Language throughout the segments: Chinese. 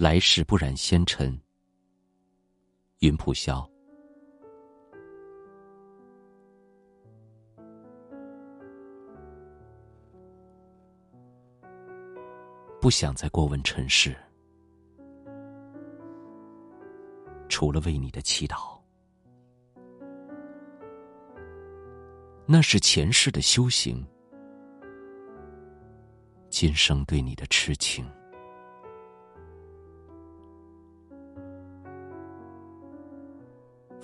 来世不染纤尘。云浦霄，不想再过问尘世，除了为你的祈祷。那是前世的修行，今生对你的痴情。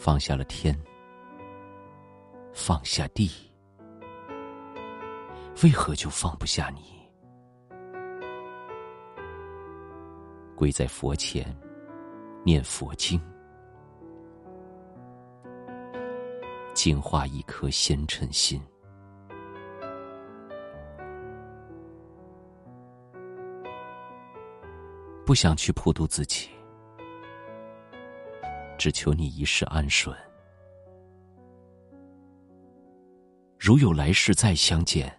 放下了天，放下地，为何就放不下你？跪在佛前，念佛经。净化一颗纤尘心，不想去普度自己，只求你一世安顺。如有来世再相见，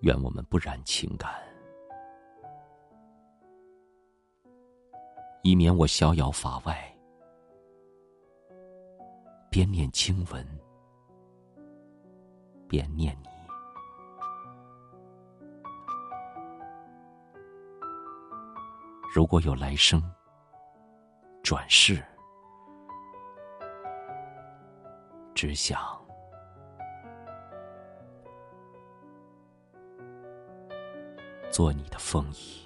愿我们不染情感，以免我逍遥法外。边念经文，边念你。如果有来生，转世，只想做你的风衣。